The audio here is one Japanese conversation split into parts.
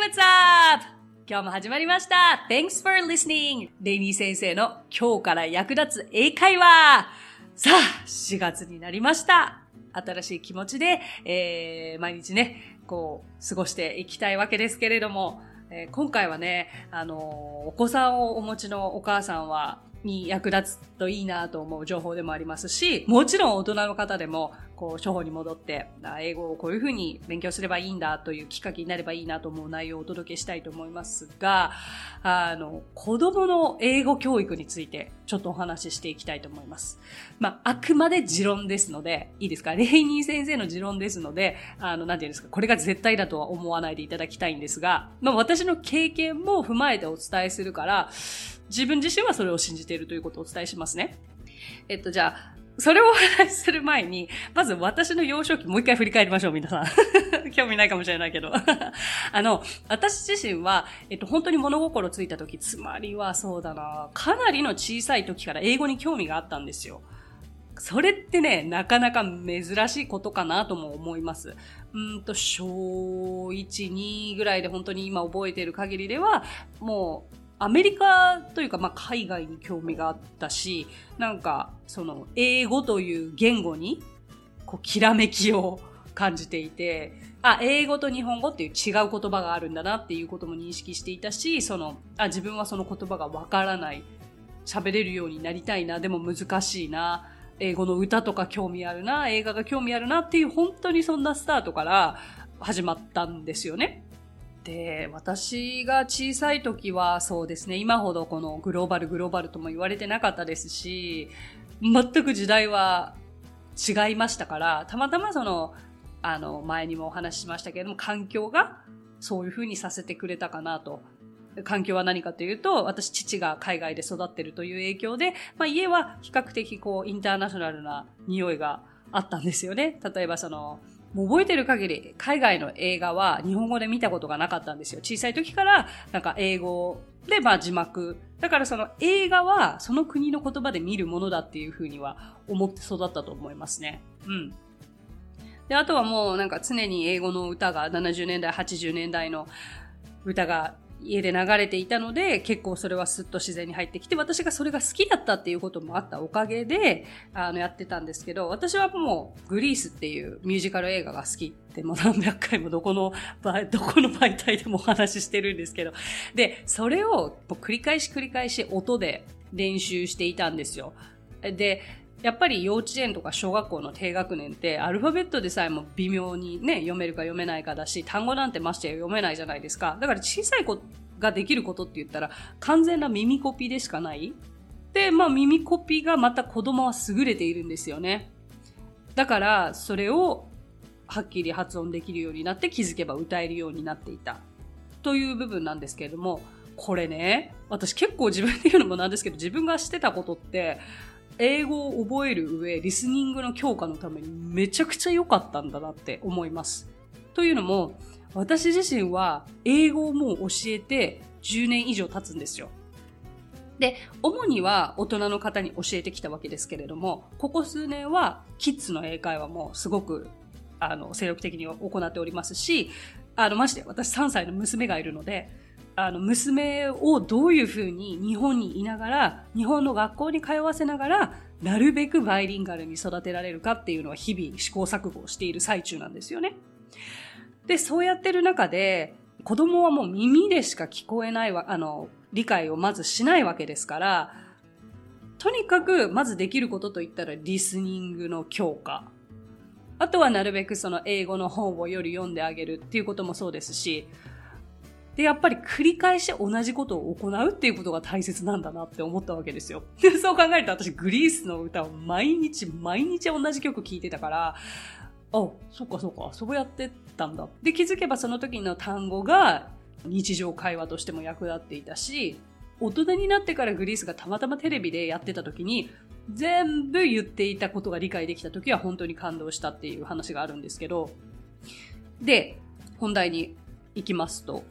What's up? 今日も始まりました !Thanks for listening! レイニー先生の今日から役立つ英会話さあ、4月になりました新しい気持ちで、えー、毎日ね、こう、過ごしていきたいわけですけれども、えー、今回はね、あのー、お子さんをお持ちのお母さんは、に役立つといいなと思う情報でもありますし、もちろん大人の方でも、こう、処方に戻って、英語をこういうふうに勉強すればいいんだというきっかけになればいいなと思う内容をお届けしたいと思いますが、あの、子供の英語教育についてちょっとお話ししていきたいと思います。まあ、あくまで持論ですので、いいですか？レイニー先生の持論ですので、あの、なんていうんですか、これが絶対だとは思わないでいただきたいんですが、まあ、私の経験も踏まえてお伝えするから、自分自身はそれを信じているということをお伝えしますね。えっと、じゃあ、それをお話しする前に、まず私の幼少期もう一回振り返りましょう、皆さん。興味ないかもしれないけど。あの、私自身は、えっと、本当に物心ついた時、つまりはそうだな、かなりの小さい時から英語に興味があったんですよ。それってね、なかなか珍しいことかなとも思います。うんと、小1、2ぐらいで本当に今覚えている限りでは、もう、アメリカというか、まあ、海外に興味があったし、なんか、その、英語という言語に、こう、きらめきを感じていて、あ、英語と日本語っていう違う言葉があるんだなっていうことも認識していたし、その、あ、自分はその言葉がわからない。喋れるようになりたいな、でも難しいな。英語の歌とか興味あるな、映画が興味あるなっていう本当にそんなスタートから始まったんですよね。で、私が小さい時はそうですね、今ほどこのグローバルグローバルとも言われてなかったですし、全く時代は違いましたから、たまたまその、あの、前にもお話ししましたけれども、環境がそういうふうにさせてくれたかなと。環境は何かというと、私父が海外で育ってるという影響で、まあ家は比較的こうインターナショナルな匂いがあったんですよね。例えばその、もう覚えてる限り、海外の映画は日本語で見たことがなかったんですよ。小さい時から、なんか英語で、まあ字幕。だからその映画はその国の言葉で見るものだっていうふうには思って育ったと思いますね。うん。で、あとはもうなんか常に英語の歌が70年代、80年代の歌が家で流れていたので、結構それはスッと自然に入ってきて、私がそれが好きだったっていうこともあったおかげで、あの、やってたんですけど、私はもう、グリースっていうミュージカル映画が好きってもう何百回もどこの、どこの媒体でもお話ししてるんですけど、で、それを繰り返し繰り返し音で練習していたんですよ。で、やっぱり幼稚園とか小学校の低学年ってアルファベットでさえも微妙にね、読めるか読めないかだし、単語なんてまして読めないじゃないですか。だから小さい子ができることって言ったら完全な耳コピーでしかない。で、まあ耳コピーがまた子供は優れているんですよね。だからそれをはっきり発音できるようになって気づけば歌えるようになっていた。という部分なんですけれども、これね、私結構自分で言うのもなんですけど、自分がしてたことって、英語を覚える上、リスニングの強化のためにめちゃくちゃ良かったんだなって思います。というのも、私自身は英語をもう教えて10年以上経つんですよ。で、主には大人の方に教えてきたわけですけれども、ここ数年はキッズの英会話もすごくあの精力的に行っておりますし、あの、まして私3歳の娘がいるので、あの、娘をどういうふうに日本にいながら、日本の学校に通わせながら、なるべくバイリンガルに育てられるかっていうのは日々試行錯誤をしている最中なんですよね。で、そうやってる中で、子供はもう耳でしか聞こえないわ、あの、理解をまずしないわけですから、とにかく、まずできることといったら、リスニングの強化。あとはなるべくその英語の本をより読んであげるっていうこともそうですし、で、やっぱり繰り返し同じことを行うっていうことが大切なんだなって思ったわけですよ。で、そう考えると私グリースの歌を毎日毎日同じ曲聴いてたから、あ、そっかそっか、そうやってたんだ。で、気づけばその時の単語が日常会話としても役立っていたし、大人になってからグリースがたまたまテレビでやってた時に、全部言っていたことが理解できた時は本当に感動したっていう話があるんですけど、で、本題に行きますと、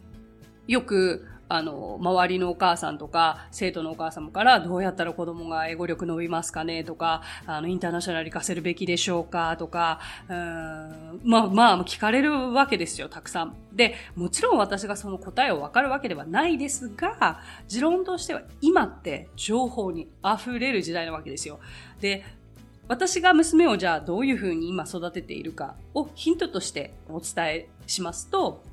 よく、あの、周りのお母さんとか、生徒のお母様から、どうやったら子供が英語力伸びますかねとか、あの、インターナショナル行かせるべきでしょうかとか、うん、まあ、まあ、聞かれるわけですよ、たくさん。で、もちろん私がその答えをわかるわけではないですが、持論としては今って情報に溢れる時代なわけですよ。で、私が娘をじゃあどういうふうに今育てているかをヒントとしてお伝えしますと、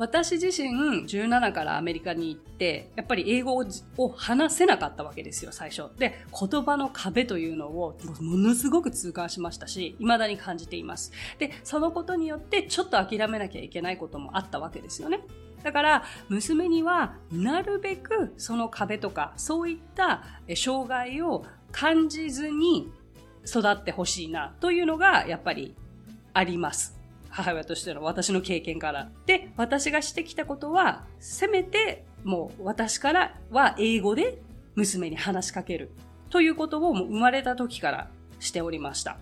私自身17からアメリカに行って、やっぱり英語を話せなかったわけですよ、最初。で、言葉の壁というのをものすごく痛感しましたし、未だに感じています。で、そのことによってちょっと諦めなきゃいけないこともあったわけですよね。だから、娘にはなるべくその壁とか、そういった障害を感じずに育ってほしいなというのがやっぱりあります。母親としての私の経験から。で、私がしてきたことは、せめてもう私からは英語で娘に話しかけるということをもう生まれた時からしておりました。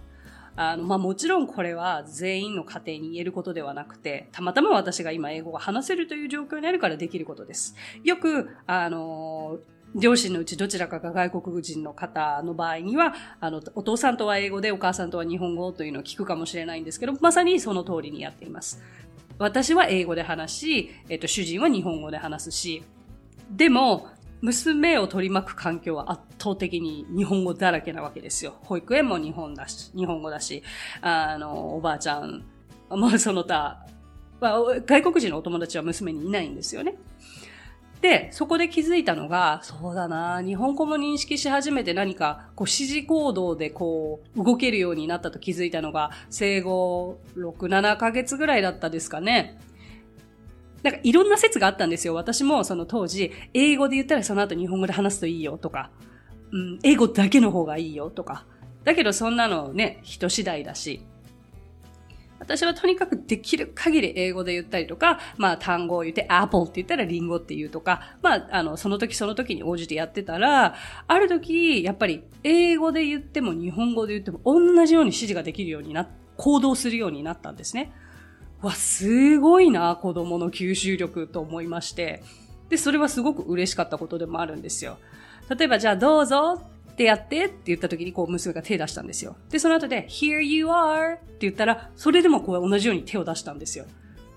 あの、まあ、もちろんこれは全員の家庭に言えることではなくて、たまたま私が今英語が話せるという状況にあるからできることです。よく、あのー両親のうちどちらかが外国人の方の場合には、あの、お父さんとは英語でお母さんとは日本語というのを聞くかもしれないんですけど、まさにその通りにやっています。私は英語で話し、えっと、主人は日本語で話すし、でも、娘を取り巻く環境は圧倒的に日本語だらけなわけですよ。保育園も日本だし、日本語だし、あの、おばあちゃん、まあその他、まあ、外国人のお友達は娘にいないんですよね。で、そこで気づいたのが、そうだな、日本語も認識し始めて何か、こう、指示行動でこう、動けるようになったと気づいたのが、生後6、7ヶ月ぐらいだったですかね。なんかいろんな説があったんですよ。私もその当時、英語で言ったらその後日本語で話すといいよとか、うん、英語だけの方がいいよとか。だけどそんなのね、人次第だし、私はとにかくできる限り英語で言ったりとか、まあ単語を言って apple って言ったらリンゴって言うとか、まああの、その時その時に応じてやってたら、ある時、やっぱり英語で言っても日本語で言っても同じように指示ができるようにな、行動するようになったんですね。わ、すごいな、子供の吸収力と思いまして。で、それはすごく嬉しかったことでもあるんですよ。例えば、じゃあどうぞってやってって言った時にこう娘が手出したんですよ。で、その後で Here you are って言ったら、それでもこう同じように手を出したんですよ。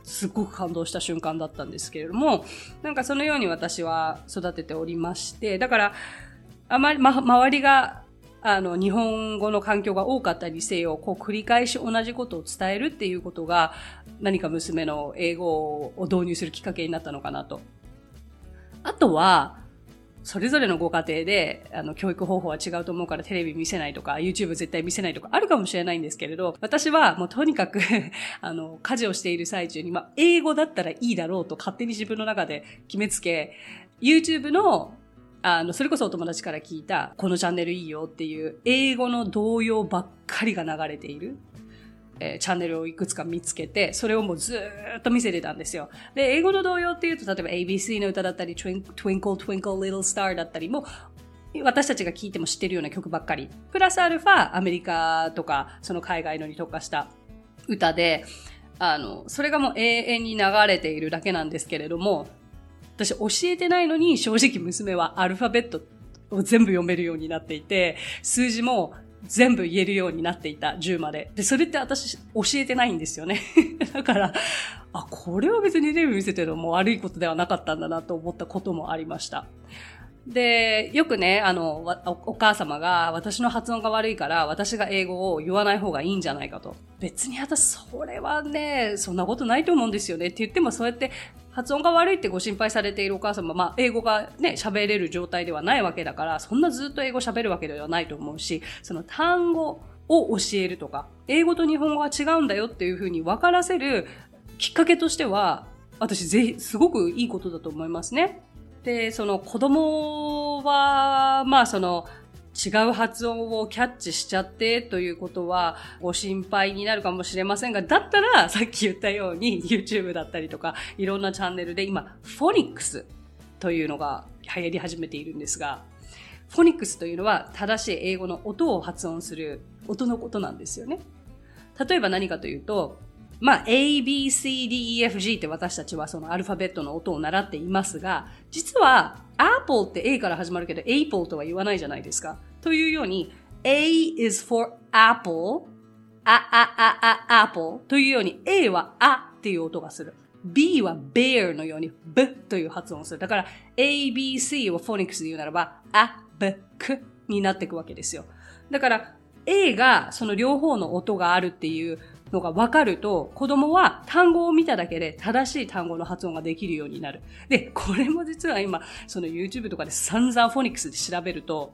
すごく感動した瞬間だったんですけれども、なんかそのように私は育てておりまして、だから、あまり、ま、周りが、あの、日本語の環境が多かったにせよ、こう繰り返し同じことを伝えるっていうことが、何か娘の英語を導入するきっかけになったのかなと。あとは、それぞれのご家庭で、あの、教育方法は違うと思うからテレビ見せないとか、YouTube 絶対見せないとかあるかもしれないんですけれど、私はもうとにかく あの、家事をしている最中に、まあ、英語だったらいいだろうと勝手に自分の中で決めつけ、YouTube のあの、それこそお友達から聞いた、このチャンネルいいよっていう、英語の動揺ばっかりが流れている。えー、チャンネルをいくつか見つけて、それをもうずっと見せてたんですよ。で、英語の童謡っていうと、例えば ABC の歌だったり、Twinkle Twinkle Little Star だったりも、私たちが聴いても知ってるような曲ばっかり。プラスアルファ、アメリカとか、その海外のに特化した歌で、あの、それがもう永遠に流れているだけなんですけれども、私教えてないのに正直娘はアルファベットを全部読めるようになっていて、数字も全部言えるようになっていた、10まで。で、それって私教えてないんですよね。だから、あ、これは別にテレビ見せてるのも悪いことではなかったんだなと思ったこともありました。で、よくね、あの、お母様が私の発音が悪いから私が英語を言わない方がいいんじゃないかと。別に私それはね、そんなことないと思うんですよねって言ってもそうやって発音が悪いってご心配されているお母様、まあ、英語がね、喋れる状態ではないわけだから、そんなずっと英語喋るわけではないと思うし、その単語を教えるとか、英語と日本語は違うんだよっていうふうに分からせるきっかけとしては、私ぜひ、すごくいいことだと思いますね。で、その子供は、まあその、違う発音をキャッチしちゃってということはご心配になるかもしれませんが、だったらさっき言ったように YouTube だったりとかいろんなチャンネルで今、フォニックスというのが流行り始めているんですが、フォニックスというのは正しい英語の音を発音する音のことなんですよね。例えば何かというと、まあ、A, B, C, D, E, F, G って私たちはそのアルファベットの音を習っていますが、実は Apple って A から始まるけど Apple とは言わないじゃないですか。というように A is for Apple, あ、あ、あ、あ、Apple というように A はあっていう音がする。B は bear のように B という発音をする。だから A, B, C をフォニックスで言うならば、あ、B, くになっていくわけですよ。だから A がその両方の音があるっていうのが分かると、子供は単語を見ただけで正しい単語の発音ができるようになる。で、これも実は今、その YouTube とかで散々フォニックスで調べると、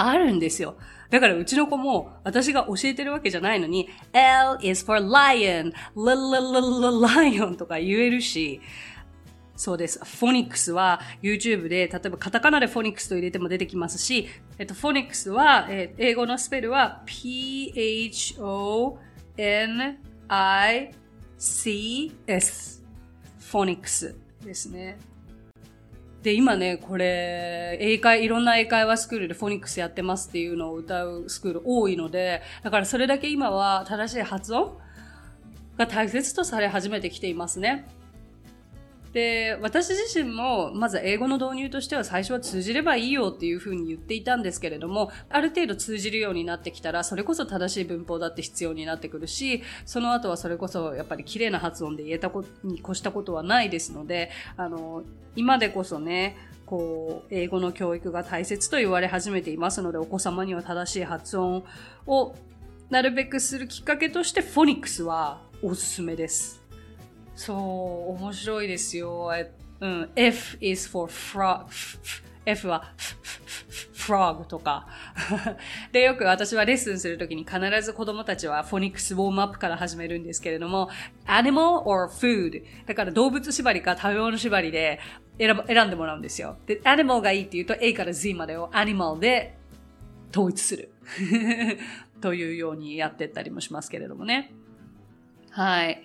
あるんですよ。だからうちの子も私が教えてるわけじゃないのに L is for lion, l l l l lion とか言えるし、そうです。フォニックスは YouTube で、例えばカタカナでフォニックスと入れても出てきますし、えっと、フォニックスは、えー、英語のスペルは PHO P-H-O-N-I-C-S フォニックスですね。で、今ね、これ、英会、いろんな英会話スクールでフォニックスやってますっていうのを歌うスクール多いので、だからそれだけ今は正しい発音が大切とされ始めてきていますね。で、私自身も、まず英語の導入としては最初は通じればいいよっていうふうに言っていたんですけれども、ある程度通じるようになってきたら、それこそ正しい文法だって必要になってくるし、その後はそれこそやっぱり綺麗な発音で言えたことに越したことはないですので、あの、今でこそね、こう、英語の教育が大切と言われ始めていますので、お子様には正しい発音をなるべくするきっかけとして、フォニックスはおすすめです。そう、面白いですよ。うん、F is for frog. F は frog とか。で、よく私はレッスンするときに必ず子供たちはフォニックスウォームアップから始めるんですけれども、animal or food。だから動物縛りか食べ物縛りで選選んでもらうんですよ。で、animal がいいって言うと A から Z までを animal で統一する。というようにやってったりもしますけれどもね。はい。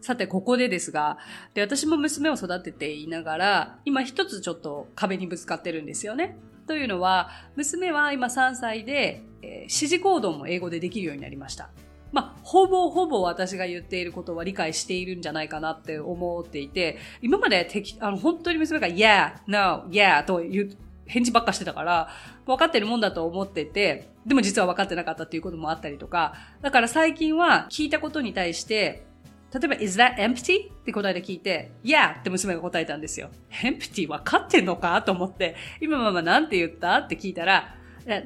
さて、ここでですが、で、私も娘を育てていながら、今一つちょっと壁にぶつかってるんですよね。というのは、娘は今3歳で、えー、指示行動も英語でできるようになりました。まあ、ほぼほぼ私が言っていることは理解しているんじゃないかなって思っていて、今まで適、あの、本当に娘が yeah, no, yeah と言う、返事ばっかしてたから、分かってるもんだと思ってて、でも実は分かってなかったっていうこともあったりとか、だから最近は聞いたことに対して、例えば、is that empty? って答えで聞いて、yeah! って娘が答えたんですよ。empty 分かってんのかと思って、今ママなんて言った？って聞いたら、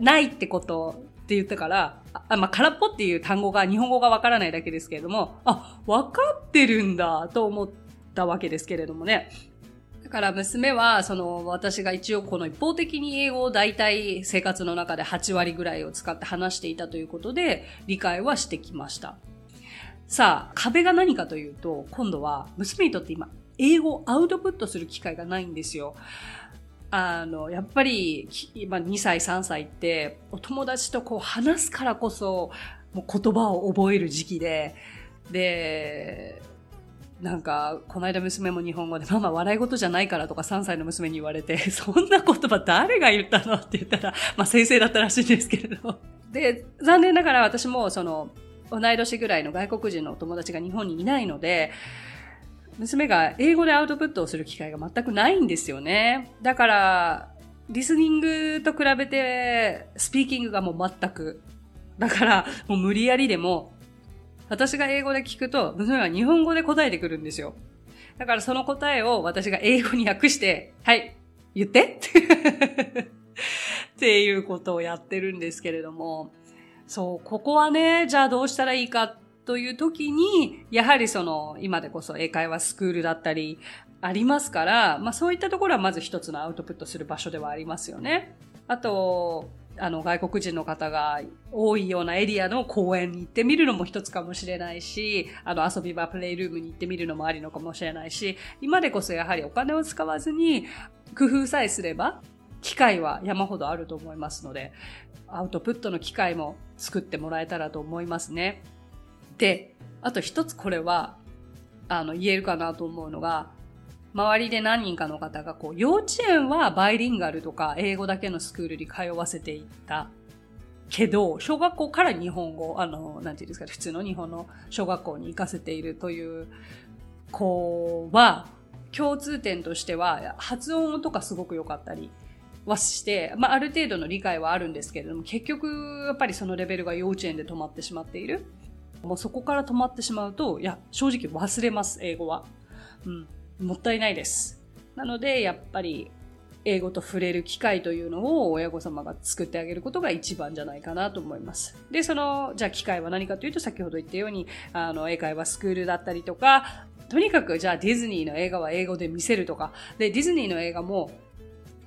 ないってことって言ったから、あ、まあ、空っぽっていう単語が日本語がわからないだけですけれども、あ、分かってるんだと思ったわけですけれどもね。だから娘は、その、私が一応この一方的に英語を大体生活の中で8割ぐらいを使って話していたということで、理解はしてきました。さあ、壁が何かというと、今度は娘にとって今、英語をアウトプットする機会がないんですよ。あの、やっぱり、今2歳、3歳って、お友達とこう話すからこそ、もう言葉を覚える時期で、で、なんか、この間娘も日本語で、ママ笑い事じゃないからとか3歳の娘に言われて、そんな言葉誰が言ったのって言ったら、まあ先生だったらしいんですけれど。で、残念ながら私もその、同い年ぐらいの外国人のお友達が日本にいないので、娘が英語でアウトプットをする機会が全くないんですよね。だから、リスニングと比べて、スピーキングがもう全く。だから、もう無理やりでも、私が英語で聞くと、娘が日本語で答えてくるんですよ。だからその答えを私が英語に訳して、はい、言って っていうことをやってるんですけれども、そう、ここはね、じゃあどうしたらいいかという時に、やはりその、今でこそ英会話スクールだったり、ありますから、まあそういったところはまず一つのアウトプットする場所ではありますよね。あと、あの、外国人の方が多いようなエリアの公園に行ってみるのも一つかもしれないし、あの、遊び場、プレイルームに行ってみるのもありのかもしれないし、今でこそやはりお金を使わずに工夫さえすれば、機会は山ほどあると思いますので、アウトプットの機会も作ってもらえたらと思いますね。で、あと一つこれは、あの、言えるかなと思うのが、周りで何人かの方が、こう、幼稚園はバイリンガルとか英語だけのスクールに通わせていったけど、小学校から日本語、あの、なんていうんですか、普通の日本の小学校に行かせているという子は、共通点としては、発音とかすごく良かったりはして、まあ、ある程度の理解はあるんですけれども、結局、やっぱりそのレベルが幼稚園で止まってしまっている。もうそこから止まってしまうと、いや、正直忘れます、英語は。うん。もったいないです。なので、やっぱり、英語と触れる機会というのを親御様が作ってあげることが一番じゃないかなと思います。で、その、じゃあ機会は何かというと、先ほど言ったように、あの、英会話スクールだったりとか、とにかく、じゃあディズニーの映画は英語で見せるとか、で、ディズニーの映画も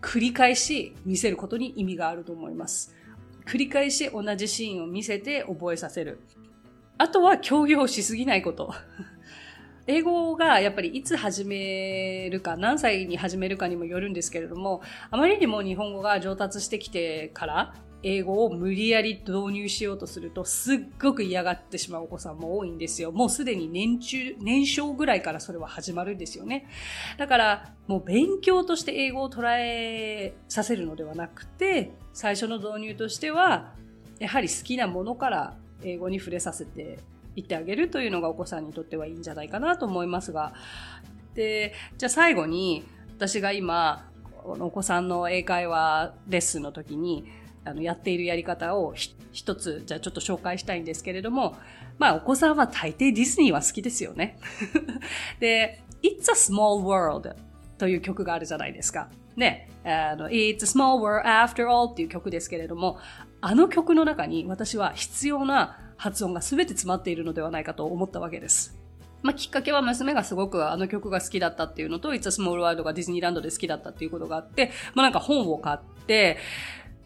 繰り返し見せることに意味があると思います。繰り返し同じシーンを見せて覚えさせる。あとは協業しすぎないこと。英語がやっぱりいつ始めるか、何歳に始めるかにもよるんですけれども、あまりにも日本語が上達してきてから、英語を無理やり導入しようとすると、すっごく嫌がってしまうお子さんも多いんですよ。もうすでに年中、年少ぐらいからそれは始まるんですよね。だから、もう勉強として英語を捉えさせるのではなくて、最初の導入としては、やはり好きなものから英語に触れさせて言ってあげるというのがお子さんにとってはいいんじゃないかなと思いますが。で、じゃあ最後に、私が今、お子さんの英会話レッスンの時に、あの、やっているやり方を一つ、じゃあちょっと紹介したいんですけれども、まあ、お子さんは大抵ディズニーは好きですよね。で、It's a Small World という曲があるじゃないですか。ね、あの、It's a Small World After All っていう曲ですけれども、あの曲の中に私は必要な発音が全て詰まっているのではないかと思ったわけです。まあ、きっかけは娘がすごくあの曲が好きだったっていうのと、It's a Small World がディズニーランドで好きだったっていうことがあって、まあ、なんか本を買って、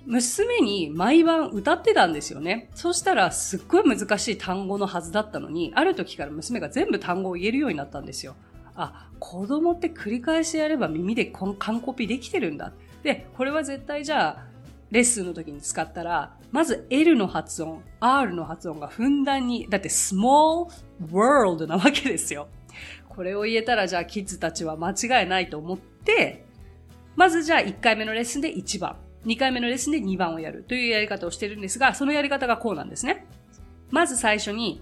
娘に毎晩歌ってたんですよね。そしたらすっごい難しい単語のはずだったのに、ある時から娘が全部単語を言えるようになったんですよ。あ、子供って繰り返しやれば耳でこの完コピできてるんだ。で、これは絶対じゃあ、レッスンの時に使ったら、まず L の発音、R の発音がふんだんに、だって small world なわけですよ。これを言えたらじゃあキッズたちは間違いないと思って、まずじゃあ1回目のレッスンで1番、2回目のレッスンで2番をやるというやり方をしているんですが、そのやり方がこうなんですね。まず最初に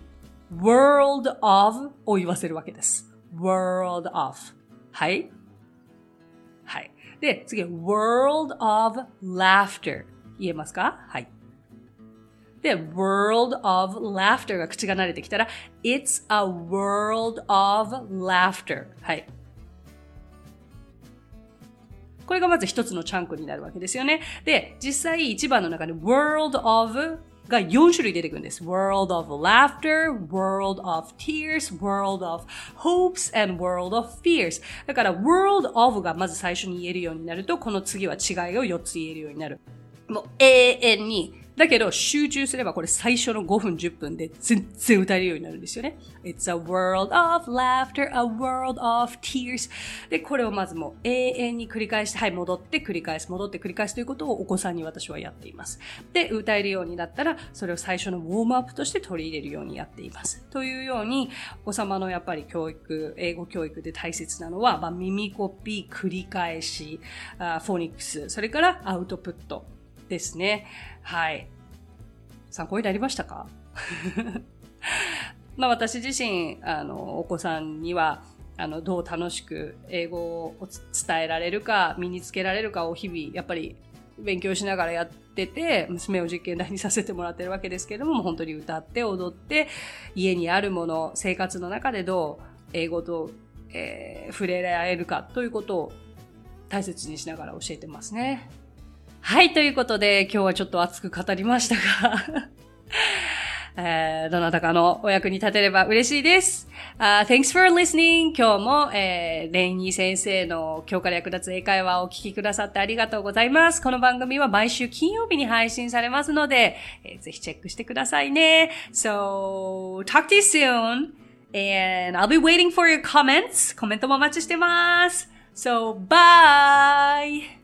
world of を言わせるわけです。world of。はい。はい。で、次、world of laughter。言えますか？はい。で、world of laughter が口が慣れてきたら、it's a world of laughter。はい。これがまず一つのチャンクになるわけですよね。で、実際一番の中で world of が4種類出てくるんです。world of laughter, world of tears, world of hopes, and world of fears. だから world of がまず最初に言えるようになると、この次は違いを4つ言えるようになる。もう永遠にだけど、集中すればこれ最初の5分10分で全然歌えるようになるんですよね。It's a world of laughter, a world of tears. で、これをまずもう永遠に繰り返して、はい、戻って繰り返す、戻って繰り返すということをお子さんに私はやっています。で、歌えるようになったら、それを最初のウォームアップとして取り入れるようにやっています。というように、お子様のやっぱり教育、英語教育で大切なのは、まあ、耳コピー、繰り返し、あフォニックス、それからアウトプット。ですね。はい。参考になりましたか？まあ私自身、あの、お子さんには、あの、どう楽しく英語を伝えられるか、身につけられるかを日々、やっぱり勉強しながらやってて、娘を実験台にさせてもらってるわけですけれども、本当に歌って踊って、家にあるもの、生活の中でどう英語と、えー、触れられるかということを大切にしながら教えてますね。はい、ということで、今日はちょっと熱く語りましたが えー、どなたかのお役に立てれば嬉しいです。Uh, thanks for listening! 今日も、えー、レイニー先生の今日から役立つ英会話をお聞きくださってありがとうございます。この番組は毎週金曜日に配信されますので、えー、ぜひチェックしてくださいね。So, talk to you soon! And I'll be waiting for your comments. コメントもお待ちしてます。So, bye!